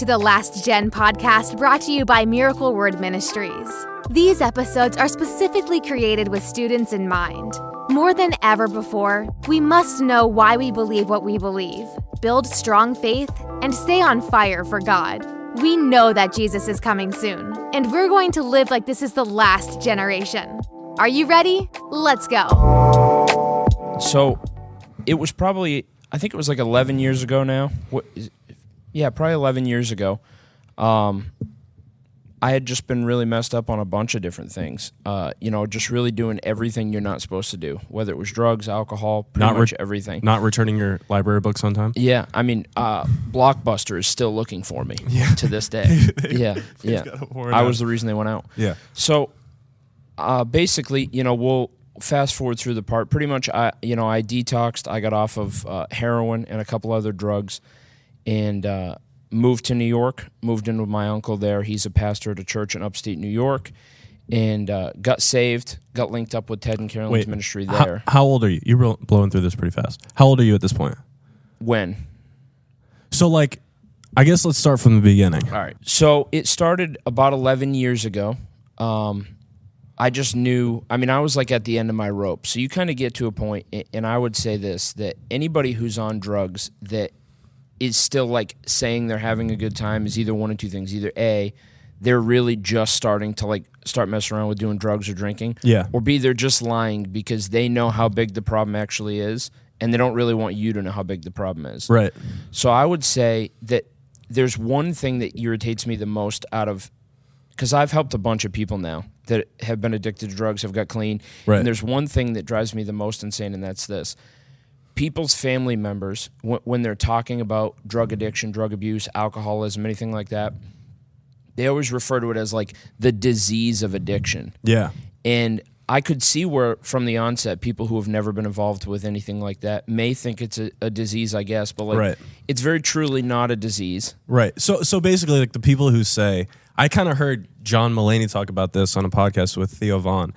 to the Last Gen podcast brought to you by Miracle Word Ministries. These episodes are specifically created with students in mind. More than ever before, we must know why we believe what we believe, build strong faith, and stay on fire for God. We know that Jesus is coming soon, and we're going to live like this is the last generation. Are you ready? Let's go. So it was probably, I think it was like 11 years ago now. What, yeah, probably 11 years ago. Um, I had just been really messed up on a bunch of different things. Uh, you know, just really doing everything you're not supposed to do, whether it was drugs, alcohol, pretty Not re- much everything. Not returning your library books on time. Yeah, I mean, uh, Blockbuster is still looking for me to this day. yeah, yeah. a I out. was the reason they went out. Yeah. So, uh, basically, you know, we'll fast forward through the part. Pretty much, I, you know, I detoxed. I got off of uh, heroin and a couple other drugs, and uh, moved to New York. Moved in with my uncle there. He's a pastor at a church in upstate New York, and uh, got saved. Got linked up with Ted and Carolyn's Wait, ministry there. how old are you? You're blowing through this pretty fast. How old are you at this point? when? So, like, I guess let's start from the beginning. All right. So it started about 11 years ago. Um, I just knew, I mean, I was like at the end of my rope. So you kind of get to a point, and I would say this that anybody who's on drugs that is still like saying they're having a good time is either one of two things. Either A, they're really just starting to like start messing around with doing drugs or drinking. Yeah. Or B, they're just lying because they know how big the problem actually is and they don't really want you to know how big the problem is. Right. So I would say that there's one thing that irritates me the most out of because I've helped a bunch of people now that have been addicted to drugs, have got clean. Right. And there's one thing that drives me the most insane, and that's this. People's family members, when, when they're talking about drug addiction, drug abuse, alcoholism, anything like that, they always refer to it as like the disease of addiction. Yeah. And I could see where, from the onset, people who have never been involved with anything like that may think it's a, a disease, I guess, but like Right. it's very truly not a disease. Right. So so basically like the people who say I kind of heard John Mulaney talk about this on a podcast with Theo Von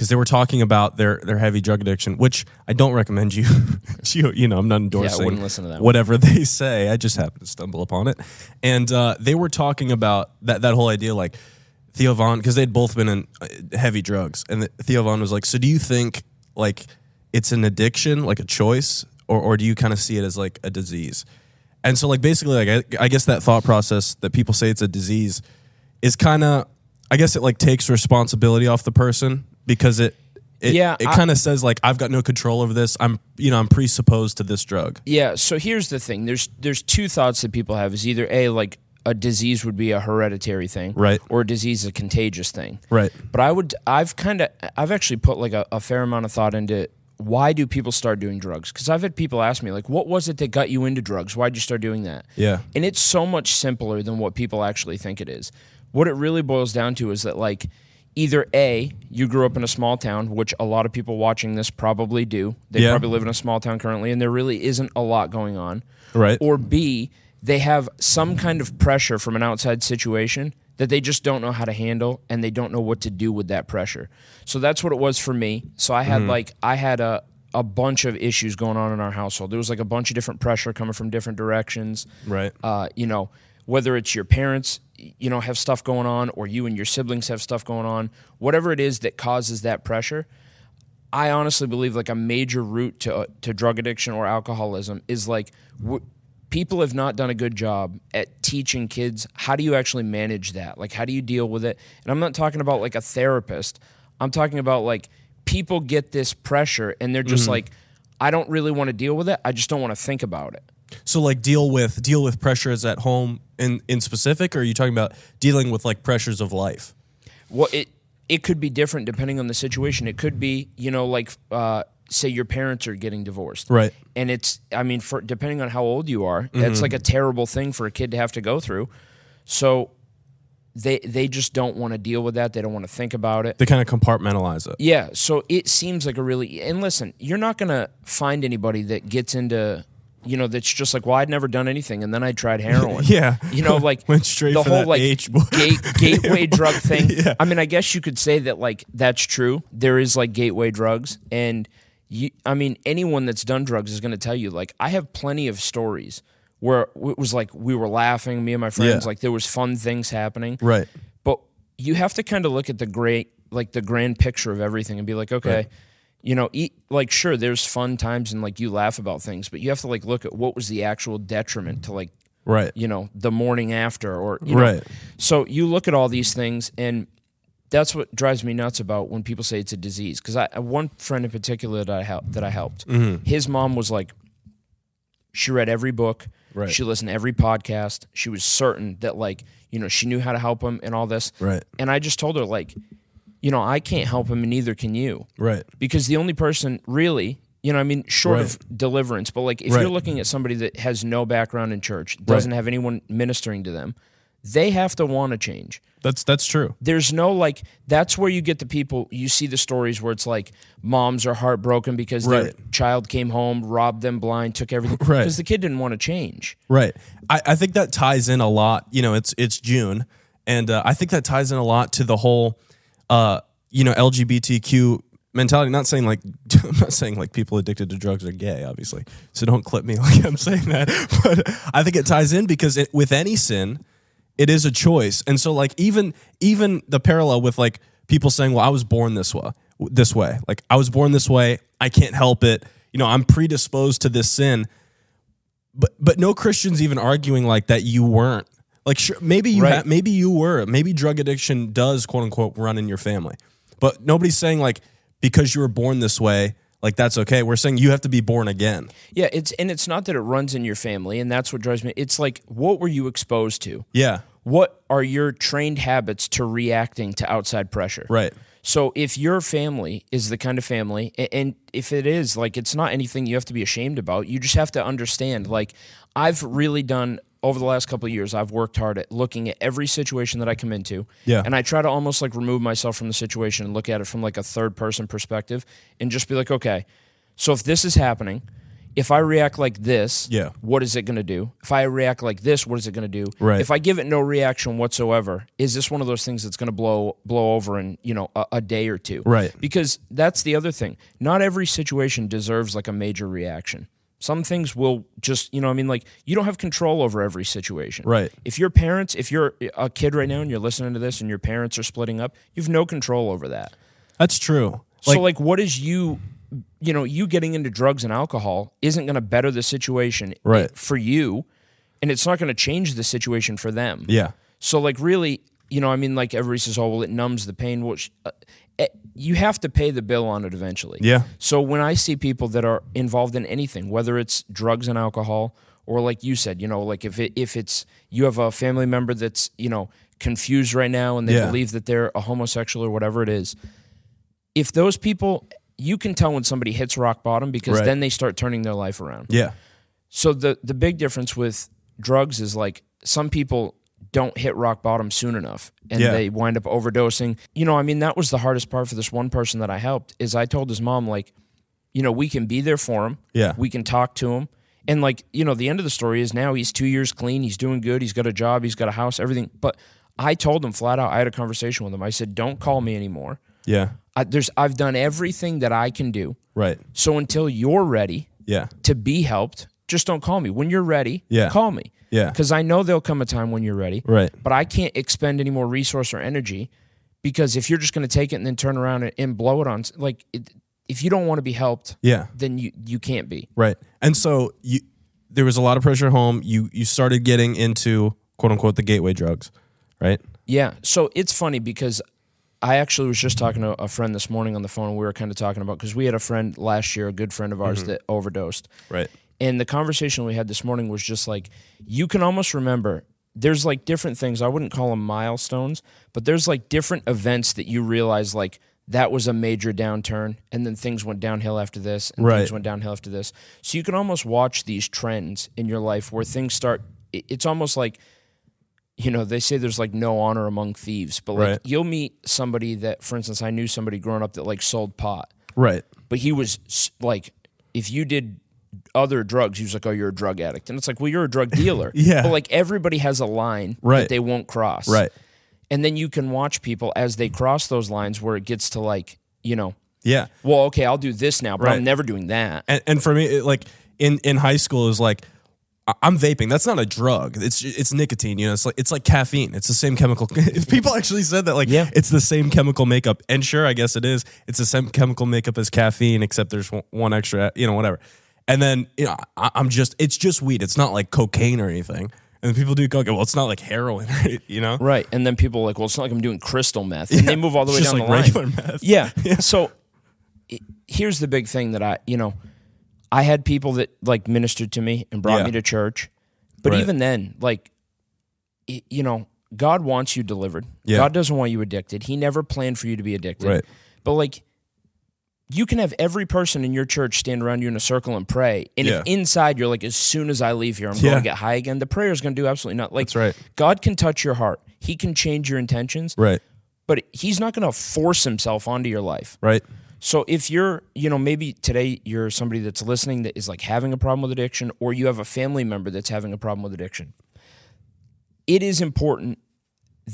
because they were talking about their their heavy drug addiction, which I don't recommend you you, you know, I'm not endorsing Yeah, wouldn't listen to that one. whatever they say. I just happened to stumble upon it. And uh, they were talking about that that whole idea like Theo Von because they'd both been in uh, heavy drugs and Theo Von was like, "So do you think like it's an addiction, like a choice, or or do you kind of see it as like a disease?" And so, like, basically, like, I, I guess that thought process that people say it's a disease is kind of, I guess it like takes responsibility off the person because it, it Yeah, it kind of says like I've got no control over this. I'm, you know, I'm presupposed to this drug. Yeah. So here's the thing. There's there's two thoughts that people have. Is either a like a disease would be a hereditary thing, Right. or a disease is a contagious thing, Right. But I would I've kind of I've actually put like a, a fair amount of thought into why do people start doing drugs? Because I've had people ask me like, what was it that got you into drugs? Why'd you start doing that? Yeah. And it's so much simpler than what people actually think it is. What it really boils down to is that like either A, you grew up in a small town, which a lot of people watching this probably do. They Yeah. probably live in a small town currently and there really isn't a lot going on. Right. Or B, they have some kind of pressure from an outside situation that they just don't know how to handle and they don't know what to do with that pressure. So that's what it was for me. So I had like I had a a bunch of issues going on in our household. There was like a bunch of different pressure coming from different directions. Right. Uh, you know, whether it's your parents, you know, have stuff going on or you and your siblings have stuff going on, whatever it is that causes that pressure, I honestly believe like a major root to uh, to drug addiction or alcoholism is like w- people have not done a good job at teaching kids how do you actually manage that? Like how do you deal with it? And I'm not talking about like a therapist. I'm talking about like people get this pressure and they're just mm-hmm. like I don't really want to deal with it. I just don't want to think about it. So like deal with deal with pressures at home in in specific, or are you talking about dealing with like pressures of life? Well, it it could be different depending on the situation. It could be, you know, like uh, say your parents are getting divorced, Right. And it's, I mean, for depending on how old you are, that's like a terrible thing for a kid to have to go through. So they they just don't want to deal with that. They don't want to think about it. They kind of compartmentalize it. Yeah, so it seems like a really and listen, you're not gonna find anybody that gets into you know that's just like, well, I'd never done anything, and then I tried heroin. Yeah. you know, like Went straight the whole like gate, gateway drug thing. Yeah. I mean, I guess you could say that like that's true. There is like gateway drugs, and you, I mean, anyone that's done drugs is going to tell you like I have plenty of stories where it was like we were laughing, me and my friends, Yeah. like there was fun things happening. Right. But you have to kind of look at the great, like the grand picture of everything and be like, okay, Right. You know, eat, like sure, there's fun times and like you laugh about things, but you have to like look at what was the actual detriment to like Right. you know the morning after or you know. Right. So you look at all these things and. That's what drives me nuts about when people say it's a disease. Because I one friend in particular that I helped, that I helped, Mm-hmm. his mom was like, she read every book, Right. she listened to every podcast. She was certain that like you know she knew how to help him and all this. Right. And I just told her like, you know, I can't help him and neither can you Right. because the only person really, you know, I mean, short Right. of deliverance, but like if Right. you're looking at somebody that has no background in church, doesn't have anyone ministering to them, they have to want to change. That's that's true. There's no like that's where you get the people you see the stories where it's like moms are heartbroken because their child came home, robbed them blind, took everything Right. because the kid didn't want to change. Right. I, I think that ties in a lot. You know, it's it's June, and uh, I think that ties in a lot to the whole, uh, you know, LGBTQ mentality. Not saying like I'm not saying like people addicted to drugs are gay, obviously. So don't clip me like I'm saying that. But I think it ties in because it, with any sin, it is a choice, and so like even even the parallel with like people saying, "Well, I was born this way." This way, like I was born this way. I can't help it. You know, I'm predisposed to this sin but but no Christians even arguing like that you weren't. Like sure, maybe you Right. ha- maybe you were. Maybe drug addiction does quote unquote run in your family. But nobody's saying like because you were born this way, like that's okay. We're saying you have to be born again. Yeah, it's and it's not that it runs in your family, and that's what drives me. It's like what were you exposed to? Yeah. What are your trained habits to reacting to outside pressure? Right. So if your family is the kind of family, and if it is, like, it's not anything you have to be ashamed about. You just have to understand. Like, I've really done over the last couple of years. I've worked hard at looking at every situation that I come into, Yeah. and I try to almost like remove myself from the situation and look at it from like a third person perspective, and just be like, okay, so if this is happening. If I react like this, Yeah. what is it going to do? If I react like this, what is it going to do? Right. If I give it no reaction whatsoever, is this one of those things that's going to blow blow over in you know a, a day or two? Right. Because that's the other thing. Not every situation deserves like a major reaction. Some things will just you know I mean like you don't have control over every situation. Right. If your parents, if you're a kid right now and you're listening to this and your parents are splitting up, you've no control over that. That's true. so like what is you you know, you getting into drugs and alcohol isn't going to better the situation Right. for you and it's not going to change the situation for them. yeah. So like really, you know, I mean like everybody says oh well it numbs the pain which uh, eh, Eh, you have to pay the bill on it eventually. Yeah. So when I see people that are involved in anything, whether it's drugs and alcohol or like you said, you know, like if it, if it's you have a family member that's, you know, confused right now and they Yeah. believe that they're a homosexual or whatever it is, if those people you can tell when somebody hits rock bottom because Right. then they start turning their life around. Yeah. So the the big difference with drugs is like some people don't hit rock bottom soon enough and Yeah. they wind up overdosing. You know, I mean that was the hardest part for this one person that I helped is I told his mom like, you know, we can be there for him. Yeah. We can talk to him. And like, you know, the end of the story is now he's 2 years clean, he's doing good, he's got a job, he's got a house, everything. But I told him flat out, I had a conversation with him. I said, "Don't call me anymore. Yeah. I, there's I've done everything that I can do. Right. So until you're ready, Yeah. to be helped, just don't call me. When you're ready, Yeah. call me. Yeah. Because I know there'll come a time when you're ready. Right. But I can't expend any more resource or energy because if you're just going to take it and then turn around and, and blow it on, like, it, if you don't want to be helped, Yeah. then you, you can't be. Right. And so you there was a lot of pressure at home. You you started getting into quote unquote the gateway drugs, right? Yeah. So it's funny because I actually was just talking to a friend this morning on the phone. And we were kind of talking about because we had a friend last year, a good friend of ours mm-hmm. that overdosed. Right. And the conversation we had this morning was just like, you can almost remember there's like different things. I wouldn't call them milestones, but there's like different events that you realize like that was a major downturn and then things went downhill after this and Right. things went downhill after this. So you can almost watch these trends in your life where things start it's almost like you know, they say there's like no honor among thieves, but like Right. you'll meet somebody that for instance I knew somebody growing up that like sold pot Right. but he was like, if you did other drugs, he was like, oh, you're a drug addict. And it's like, well, you're a drug dealer. Yeah. But like everybody has a line Right. that they won't cross. Right. And then you can watch people as they cross those lines where it gets to like, you know, Yeah. well, okay, I'll do this now, but Right. I'm never doing that. And and for me, it, like in in high school, it was like I'm vaping. That's not a drug. It's it's nicotine. You know, it's like it's like caffeine. It's the same chemical. People actually said that like Yeah. it's the same chemical makeup. And sure, I guess it is. It's the same chemical makeup as caffeine, except there's one- one extra. You know, whatever. And then you know, I, I'm just it's just weed. It's not like cocaine or anything. And people do go, well, it's not like heroin, you know? Right. And then people are like, well, it's not like I'm doing crystal meth. And they move all the way down like the line. meth. Yeah. So i- here's the big thing that I, you know, I had people that like ministered to me and brought Yeah. me to church. But Right. even then, like, you know, God wants you delivered. Yeah. God doesn't want you addicted. He never planned for you to be addicted. Right. But like, you can have every person in your church stand around you in a circle and pray. And Yeah. if inside you're like, as soon as I leave here, I'm Yeah. going to get high again, the prayer is going to do absolutely nothing. Like, That's right. God can touch your heart. He can change your intentions, Right. but he's not going to force himself onto your life. Right. So if you're, you know, maybe today you're somebody that's listening that is like having a problem with addiction, or you have a family member that's having a problem with addiction, it is important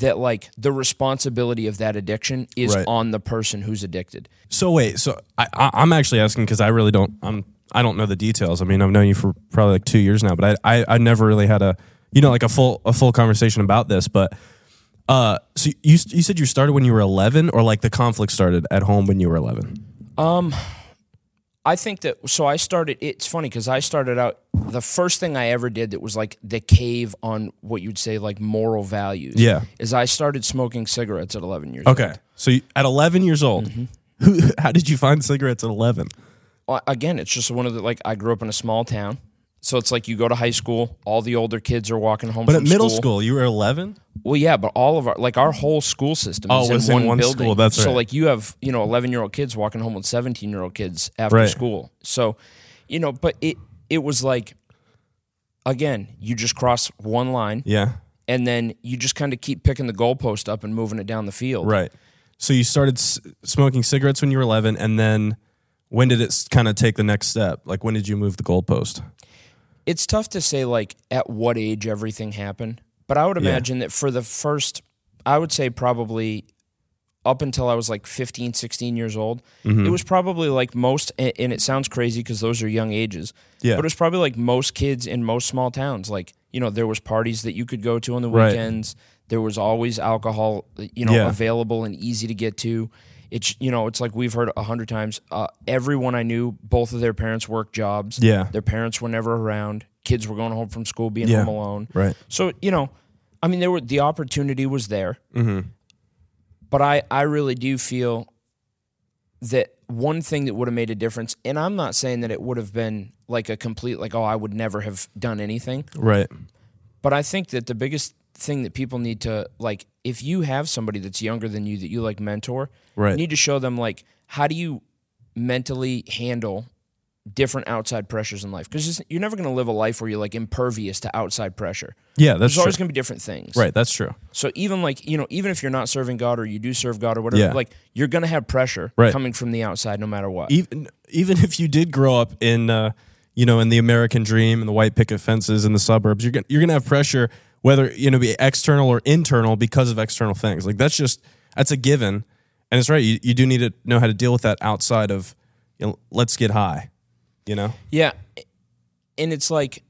that like the responsibility of that addiction is Right. on the person who's addicted. So wait, so I, I I'm actually asking because I really don't I'm I don't know the details. I mean, I've known you for probably like two years now, but I, I I never really had a you know like a full a full conversation about this. But uh, so you you said you started when you were 11, or like the conflict started at home when you were 11. Um, I think that so I started it's funny cuz I started out the first thing I ever did that was like the cave on what you'd say like moral values. Yeah. Is I started smoking cigarettes at 11 years Okay, old. Okay. So you, at 11 years old, mm-hmm. who how did you find cigarettes at 11? Well, again, it's just one of the like I grew up in a small town. So it's like you go to high school, all the older kids are walking home But at middle school, you were 11. Well, yeah, but all of our like our whole school system Oh, is in one, one building. school, that's So right. like you have you know eleven year old kids walking home with seventeen year old kids after Right. school. So, you know, but it it was like again, you just cross one line Yeah, and then you just kind of keep picking the goalpost up and moving it down the field. right. So you started s- smoking cigarettes when you were 11, and then when did it kind of take the next step? Like when did you move the goalpost? It's tough to say like at what age everything happened, but I would Yeah. imagine that for the first I would say probably up until I was like 15, 16 years old, Mm-hmm. it was probably like most and it sounds crazy because those are young ages. Yeah. But it was probably like most kids in most small towns like, you know, there was parties that you could go to on the Right. weekends. There was always alcohol, you know, Yeah. available and easy to get to. It's you know, it's like we've heard a hundred times. Uh, everyone I knew, both of their parents worked jobs. Yeah. Their parents were never around. Kids were going home from school, being Yeah. home alone. Right. So you know, I mean, there were the opportunity was there, but I I really do feel that one thing that would have made a difference, and I'm not saying that it would have been like a complete like oh I would never have done anything, Right. but I think that the biggest thing that people need to like if you have somebody that's younger than you that you like mentor, Right. you need to show them like how do you mentally handle different outside pressures in life because you're never going to live a life where you're like impervious to outside pressure. Yeah, that's There's true. always going to be different things. right, that's true. So even like, you know, even if you're not serving God or you do serve God or whatever, Yeah. like you're going to have pressure Right. coming from the outside no matter what. Even even if you did grow up in uh, you know, in the American dream and the white picket fences in the suburbs, you're gonna you're gonna have pressure whether you know be external or internal because of external things. Like that's just that's a given. And it's right, you, you do need to know how to deal with that outside of you know, let's get high. You know? Yeah. And it's like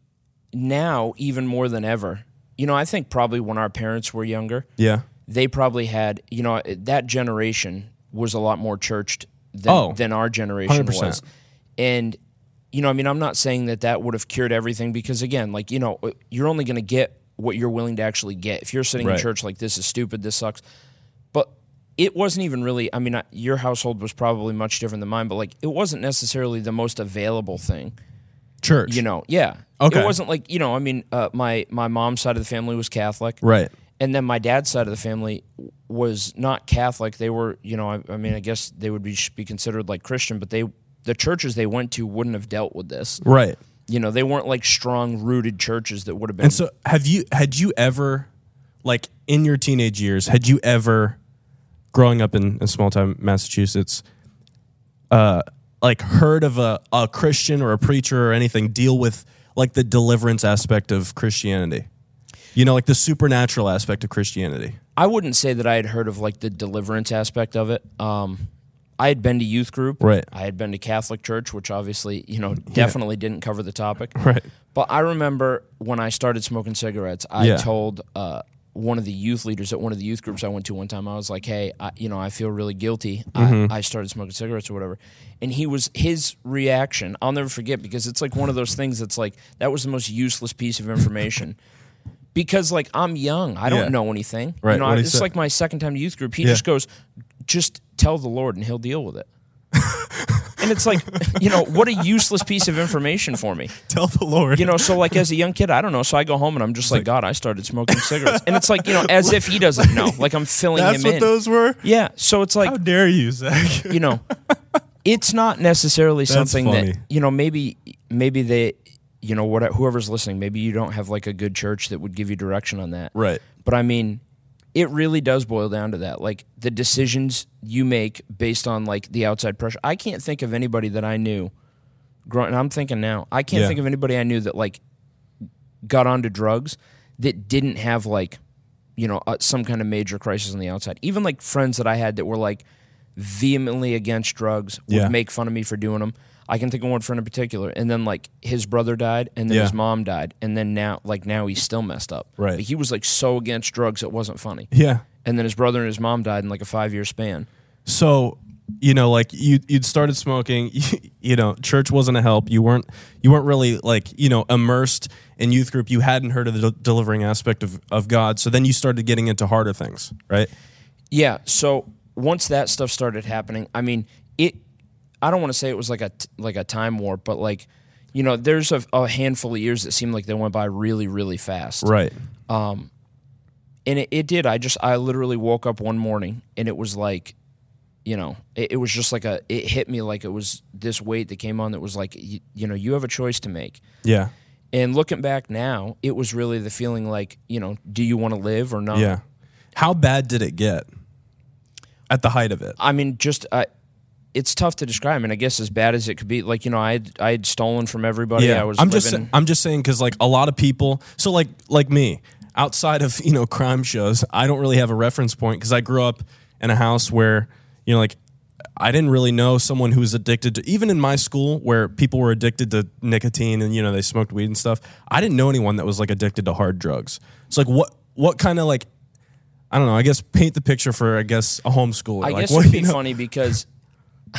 now even more than ever. You know, I think probably when our parents were younger, Yeah. they probably had, you know, that generation was a lot more churched than, Oh, than our generation 100%. was. And, you know, I mean, I'm not saying that that would have cured everything because, again, like, you know, you're only going to get what you're willing to actually get. If you're sitting in church like, this is stupid, this sucks. It wasn't even really, I mean, your household was probably much different than mine, but like, it wasn't necessarily the most available thing. Church. You know, yeah. Okay. It wasn't like you know. I mean, uh, my my mom's side of the family was Catholic, Right. and then my dad's side of the family was not Catholic. They were, you know, I, I mean, I guess they would be be considered like Christian, but they the churches they went to wouldn't have dealt with this. Right. You know, they weren't like strong rooted churches that would have been. And so have you had you ever like in your teenage years, had you ever growing up in, in small town Massachusetts, uh like heard of a, a Christian or a preacher or anything deal with like the deliverance aspect of Christianity? You know, like the supernatural aspect of Christianity. I wouldn't say that I had heard of like the deliverance aspect of it. Um, I had been to youth group. Right. I had been to Catholic church, which obviously, you know, definitely didn't cover the topic. Right. But I remember when I started smoking cigarettes, I Yeah. told uh, one of the youth leaders at one of the youth groups I went to one time, I was like, hey, I, you know, I feel really guilty. Mm-hmm. I, I started smoking cigarettes or whatever. And he was, his reaction, I'll never forget because it's like one of those things that's like, that was the most useless piece of information. Because like I'm young, I don't Yeah. know anything. Right, You know, he it's say? like my second time to youth group. He Yeah. just goes, just tell the Lord and he'll deal with it. And it's like, you know, what a useless piece of information for me. Tell the Lord. You know, so like as a young kid, I don't know. So I go home and I'm just like, God, I started smoking cigarettes, and it's like you know, as if he doesn't know. Like I'm filling that's him what in. those were. yeah. So it's like How dare you, Zack? you know, it's not necessarily That's something funny. that you know. Maybe maybe they, you know, what whoever's listening, maybe you don't have like a good church that would give you direction on that. right. But I mean, it really does boil down to that. Like the decisions you make based on like the outside pressure. I can't think of anybody that I knew growing I'm thinking now. I can't Yeah. think of anybody I knew that like got onto drugs that didn't have like you know uh, some kind of major crisis on the outside. Even like friends that I had that were like vehemently against drugs would Yeah. make fun of me for doing them. I can think of one friend in particular, and then like his brother died, and then Yeah. his mom died, and then now like now he's still messed up. Right. But he was like so against drugs it wasn't funny. Yeah. And then his brother and his mom died in like a five year span. So, you know, like you you'd started smoking, you, know, church wasn't a help. You weren't you weren't really like, you know, immersed in youth group. You hadn't heard of the de- delivering aspect of, of God. So then you started getting into harder things, right? Yeah. So once that stuff started happening, I mean. I don't want to say it was like a like a time warp, but like, you know, there's a, a handful of years that seemed like they went by really, really fast. Right. and it, it did. I just I literally woke up one morning and it was like, you know, it, it was just like a. It hit me like it was this weight that came on that was like, you, you know, you have a choice to make. Yeah. And looking back now, it was really the feeling like, you know, do you want to live or not? Yeah. How bad did it get at the height of it? I mean, just uh, it's tough to describe. I mean, I guess as bad as it could be. Like you know, I I had stolen from everybody. Yeah, I was I'm living. just I'm just saying because like a lot of people. So like like me, outside of you know crime shows, I don't really have a reference point because I grew up in a house where you know like I didn't really know someone who was addicted to even in my school where people were addicted to nicotine and you know they smoked weed and stuff. I didn't know anyone that was like addicted to hard drugs. So like what what kind of like I don't know. I guess paint the picture for I guess a homeschooler. I like, guess what it'd be you know? funny because,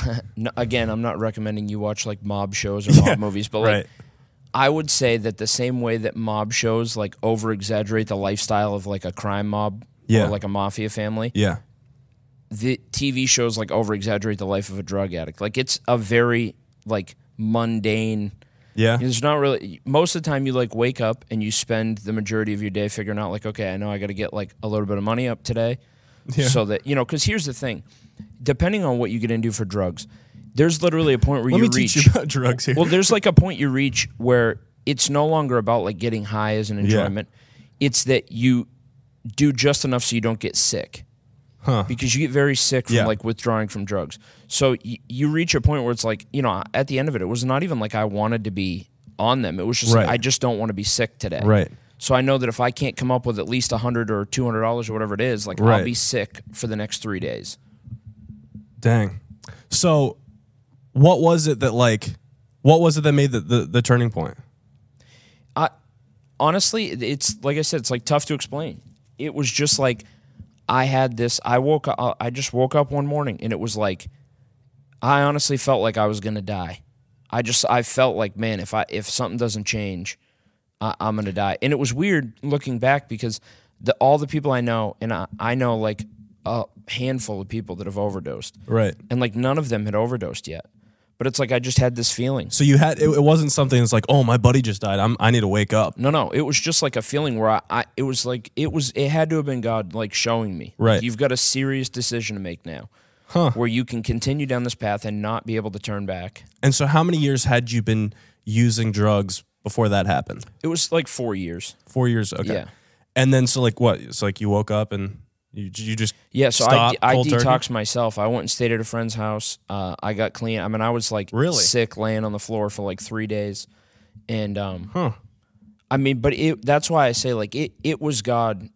no, again, I'm not recommending you watch like mob shows or mob movies, but like right. I would say that the same way that mob shows like over exaggerate the lifestyle of like a crime mob Yeah. or like a mafia family, Yeah. the TV shows like over exaggerate the life of a drug addict. Like it's a very like mundane. Yeah. There's not really most of the time you like wake up and you spend the majority of your day figuring out like okay I know I got to get like a little bit of money up today, so that you know because here's the thing, depending on what you get into for drugs, there's literally a point where Let you me reach. teach you about drugs here. well, there's like a point you reach where it's no longer about like getting high as an enjoyment. It's that you do just enough so you don't get sick. Huh. Because you get very sick from Yeah. like withdrawing from drugs. So y- you reach a point where it's like, you know, at the end of it, it was not even like I wanted to be on them. It was just Right. like, I just don't want to be sick today. Right. So I know that if I can't come up with at least a hundred or two hundred dollars or whatever it is, like Right. I'll be sick for the next three days. Dang. So, what was it that like? What was it that made the the, the turning point? I honestly, it's like I said, it's like tough to explain. It was just like I had this. I woke up. Uh, I just woke up one morning, and it was like I honestly felt like I was gonna die. I just I felt like man, if I if something doesn't change, I, I'm gonna die. And it was weird looking back because the all the people I know, and I, I know like a handful of people that have overdosed, Right. and like none of them had overdosed yet. But it's like I just had this feeling. So you had it, it wasn't something that's like, oh, my buddy just died. I'm I need to wake up. No, no, it was just like a feeling where I, I it was like it was it had to have been God like showing me. Right. You've got a serious decision to make now. Huh. Where you can continue down this path and not be able to turn back. And so, how many years had you been using drugs before that happened? It was like 4 years. Four years. Okay. Yeah. And then, so like, what? It's like you woke up and you you just Yeah, so I, I cold turkey? detoxed myself. I went and stayed at a friend's house. Uh, I got clean. I mean, I was like Really? sick, laying on the floor for like three days, and um, huh. I mean, but it, that's why I say like it. It was God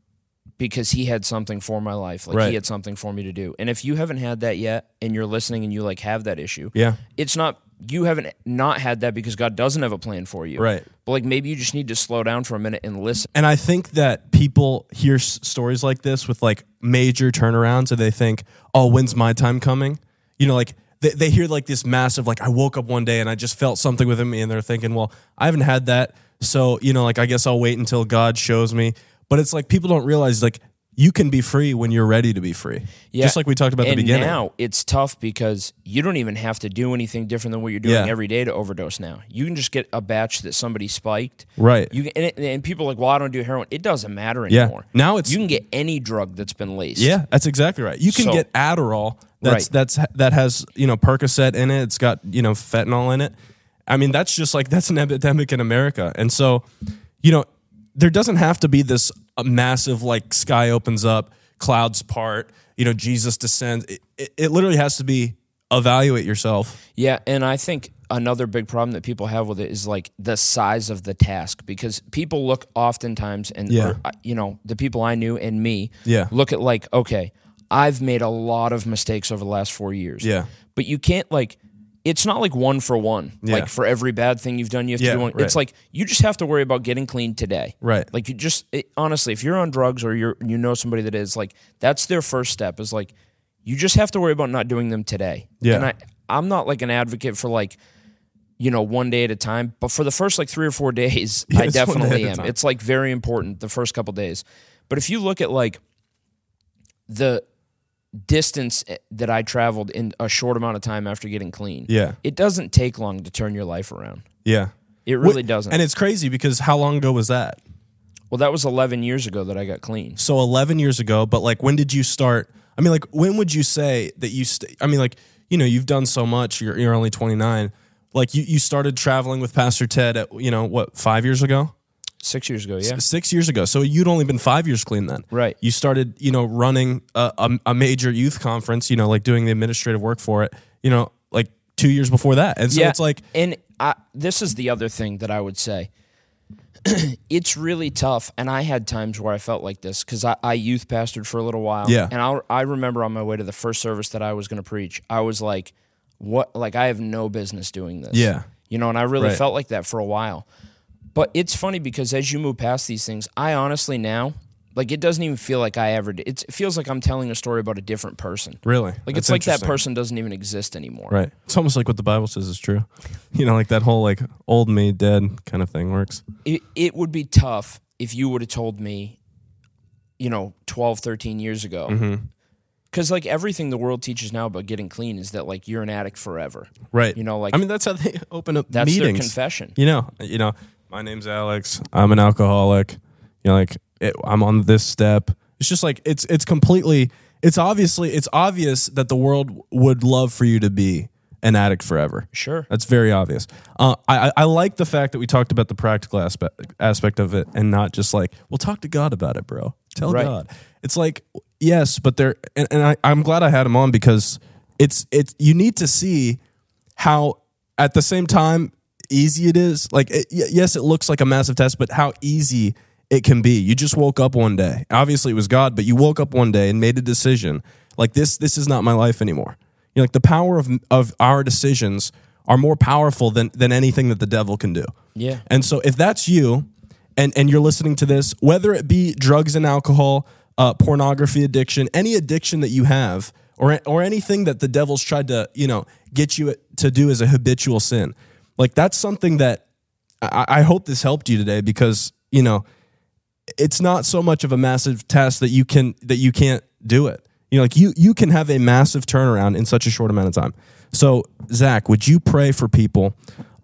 because he had something for my life. Like Right. he had something for me to do. And if you haven't had that yet and you're listening and you like have that issue, Yeah. it's not you haven't not had that because God doesn't have a plan for you. Right. But like maybe you just need to slow down for a minute and listen. And I think that people hear s- stories like this with like major turnarounds and they think, oh, when's my time coming? You know, like they, they hear like this massive, like I woke up one day and I just felt something within me and they're thinking, well, I haven't had that. So, you know, like I guess I'll wait until God shows me. But it's like people don't realize like you can be free when you're ready to be free. Yeah. Just like we talked about at and the beginning. now it's tough because you don't even have to do anything different than what you're doing Yeah. every day to overdose now. You can just get a batch that somebody spiked. Right. You can, and, it- and people are like, well, I don't do heroin. It doesn't matter anymore. Yeah. Now it's- you can get any drug that's been laced. Yeah, that's exactly right. You can So- get Adderall that's Right. that's that has you know Percocet in it. It's got you know fentanyl in it. I mean, that's just like that's an epidemic in America, and so you know there doesn't have to be this uh, massive like sky opens up, clouds part, you know Jesus descends. It, it, it literally has to be evaluate yourself. Yeah, and I think another big problem that people have with it is like the size of the task because people look oftentimes and Yeah. or, you know the people I knew and me Yeah. look at like okay I've made a lot of mistakes over the last four years Yeah. but you can't like it's not like one for one Yeah. like for every bad thing you've done you have Yeah, to do one right. it's like you just have to worry about getting clean today Right. like you just it, honestly if you're on drugs or you're you know somebody that is like that's their first step is like you just have to worry about not doing them today Yeah. and I I'm not like an advocate for like you know one day at a time but for the first like 3 or 4 days Yeah, I definitely am it's like very important the first couple days but if you look at like the distance eh, that I traveled in a short amount of time after getting clean Yeah. it doesn't take long to turn your life around Yeah, it really doesn't And it's crazy because how long ago was that? well that was 11 years ago that I got clean So 11 years ago, but like when did you start? I mean, like when would you say that you? St- I mean, like you know, you've done so much. You're you're only 29. Like you you started traveling with Pastor Ted at you know what five years ago, 6 years ago yeah six years ago. So you'd only been five years clean then. Right. You started you know running a, a, a major youth conference. You know, like doing the administrative work for it. You know, like two years before that, and so it's like and I, this is the other thing that I would say. it's really tough, and I had times where I felt like this because I, I youth pastored for a little while. Yeah. and I I remember on my way to the first service that I was going to preach, I was like, "What? Like I have no business doing this." Yeah. you know, and I really Right. felt like that for a while. But it's funny because as you move past these things, I honestly now like it doesn't even feel like I ever did. It's, it feels like I'm telling a story about a different person. really Like That's it's like that person doesn't even exist anymore. Right. It's almost like what the Bible says is true. You know, like that whole like old me dead kind of thing works. it, it would be tough if you would have told me you know 12 13 years ago Mm-hmm. because like everything the world teaches now about getting clean is that like you're an addict forever Right. You know, like- I mean, that's how they open up that's meetings. their confession You know, you know, my name's Alex. I'm an alcoholic. You know, like it, I'm on this step. It's just like it's it's completely. It's obviously it's obvious that the world would love for you to be an addict forever. sure That's very obvious. Uh, I I- I like the fact that we talked about the practical aspect aspect of it, and not just like, well, talk to God about it, bro. Tell Right. God. It's like yes, but there, and, and I, I'm glad I had him on because it's it's you need to see how at the same time easy it is. Like it, yes, it looks like a massive test, but how easy it can be. You just woke up one day. Obviously, it was God, but you woke up one day and made a decision. Like this, this is not my life anymore. You know, like the power of of our decisions are more powerful than than anything that the devil can do. Yeah. And so if that's you, and and you're listening to this, whether it be drugs and alcohol, uh, pornography addiction, any addiction that you have, or or anything that the devil's tried to you know get you to do as a habitual sin, like that's something that I, I hope this helped you today because you know it's not so much of a massive test that you can that you can't do it. You know, like you you can have a massive turnaround in such a short amount of time. So, Zack, would you pray for people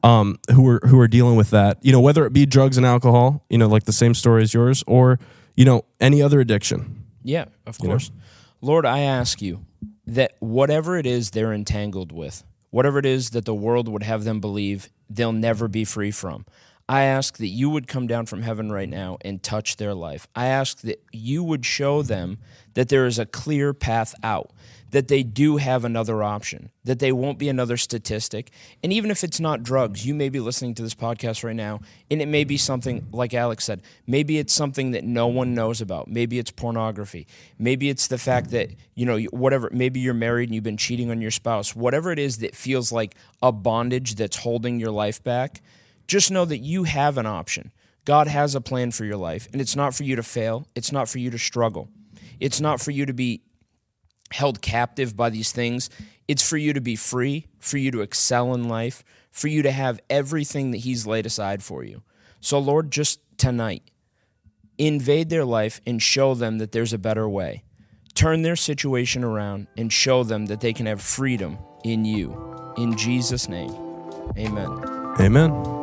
um, who are who are dealing with that? You know, whether it be drugs and alcohol, you know, like the same story as yours, or you know, any other addiction. yeah of course lord i ask you that whatever it is they're entangled with whatever it is that the world would have them believe they'll never be free from I ask that you would come down from heaven right now and touch their life. I ask that you would show them that there is a clear path out, that they do have another option, that they won't be another statistic. And even if it's not drugs, you may be listening to this podcast right now, and it may be something, like Alex said, maybe it's something that no one knows about. Maybe it's pornography. Maybe it's the fact that, you know, whatever, maybe you're married and you've been cheating on your spouse. Whatever it is that feels like a bondage that's holding your life back just know that you have an option. God has a plan for your life, and it's not for you to fail. It's not for you to struggle. It's not for you to be held captive by these things. It's for you to be free, for you to excel in life, for you to have everything that He's laid aside for you. So, Lord, just tonight, invade their life and show them that there's a better way. Turn their situation around and show them that they can have freedom in you. In Jesus' name, amen. Amen.